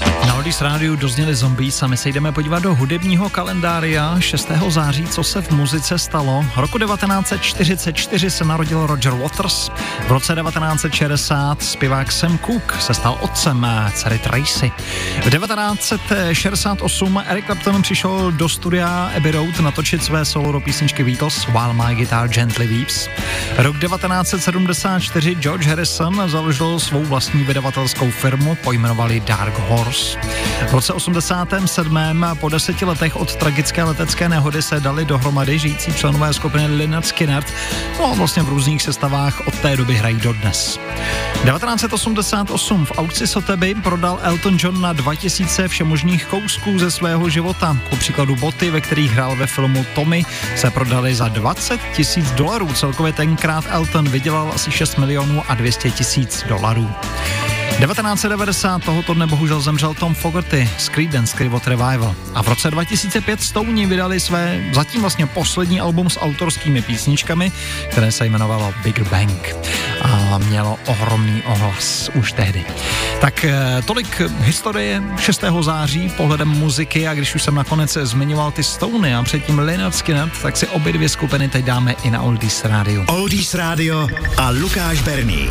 Na Oldies Rádiu dozněli zombies a my se jdeme podívat do hudebního kalendária 6. září, co se v muzice stalo. Roku 1944 se narodil Roger Waters. V roce 1960 zpěvák Sam Cooke se stal otcem dcery Tracy. V 1968 Eric Clapton přišel do studia Abbey Road natočit své solo do písničky Beatles While My Guitar Gently Weeps. Rok 1974 George Harrison založil svou vlastní vydavatelskou firmu, pojmenovali Dark Horse. V roce 87. po deseti letech od tragické letecké nehody se dali dohromady žijící členové skupiny Lynyrd Skynyrd, no vlastně v různých sestavách od té doby hrají dodnes. 1988 v aukci Sotheby prodal Elton John na 2000 všemožných kousků ze svého života. Ku příkladu boty, ve kterých hrál ve filmu Tommy, se prodali za 20 tisíc dolarů. Celkově tenkrát Elton vydělal asi 6 milionů a 200 tisíc dolarů. 1990 tohoto dne bohužel zemřel Tom Fogerty z Creedence Clearwater Revival a v roce 2005 Stone vydali své zatím vlastně poslední album s autorskými písničkami, které se jmenovalo Bigger Bang a mělo ohromný ohlas už tehdy. Tak eh, tolik historie 6. září pohledem muziky a když už jsem nakonec zmiňoval ty Stony a předtím Leonard Skinner, tak si obě dvě skupiny teď dáme i na Oldies Radio. Oldies Radio a Lukáš Berný.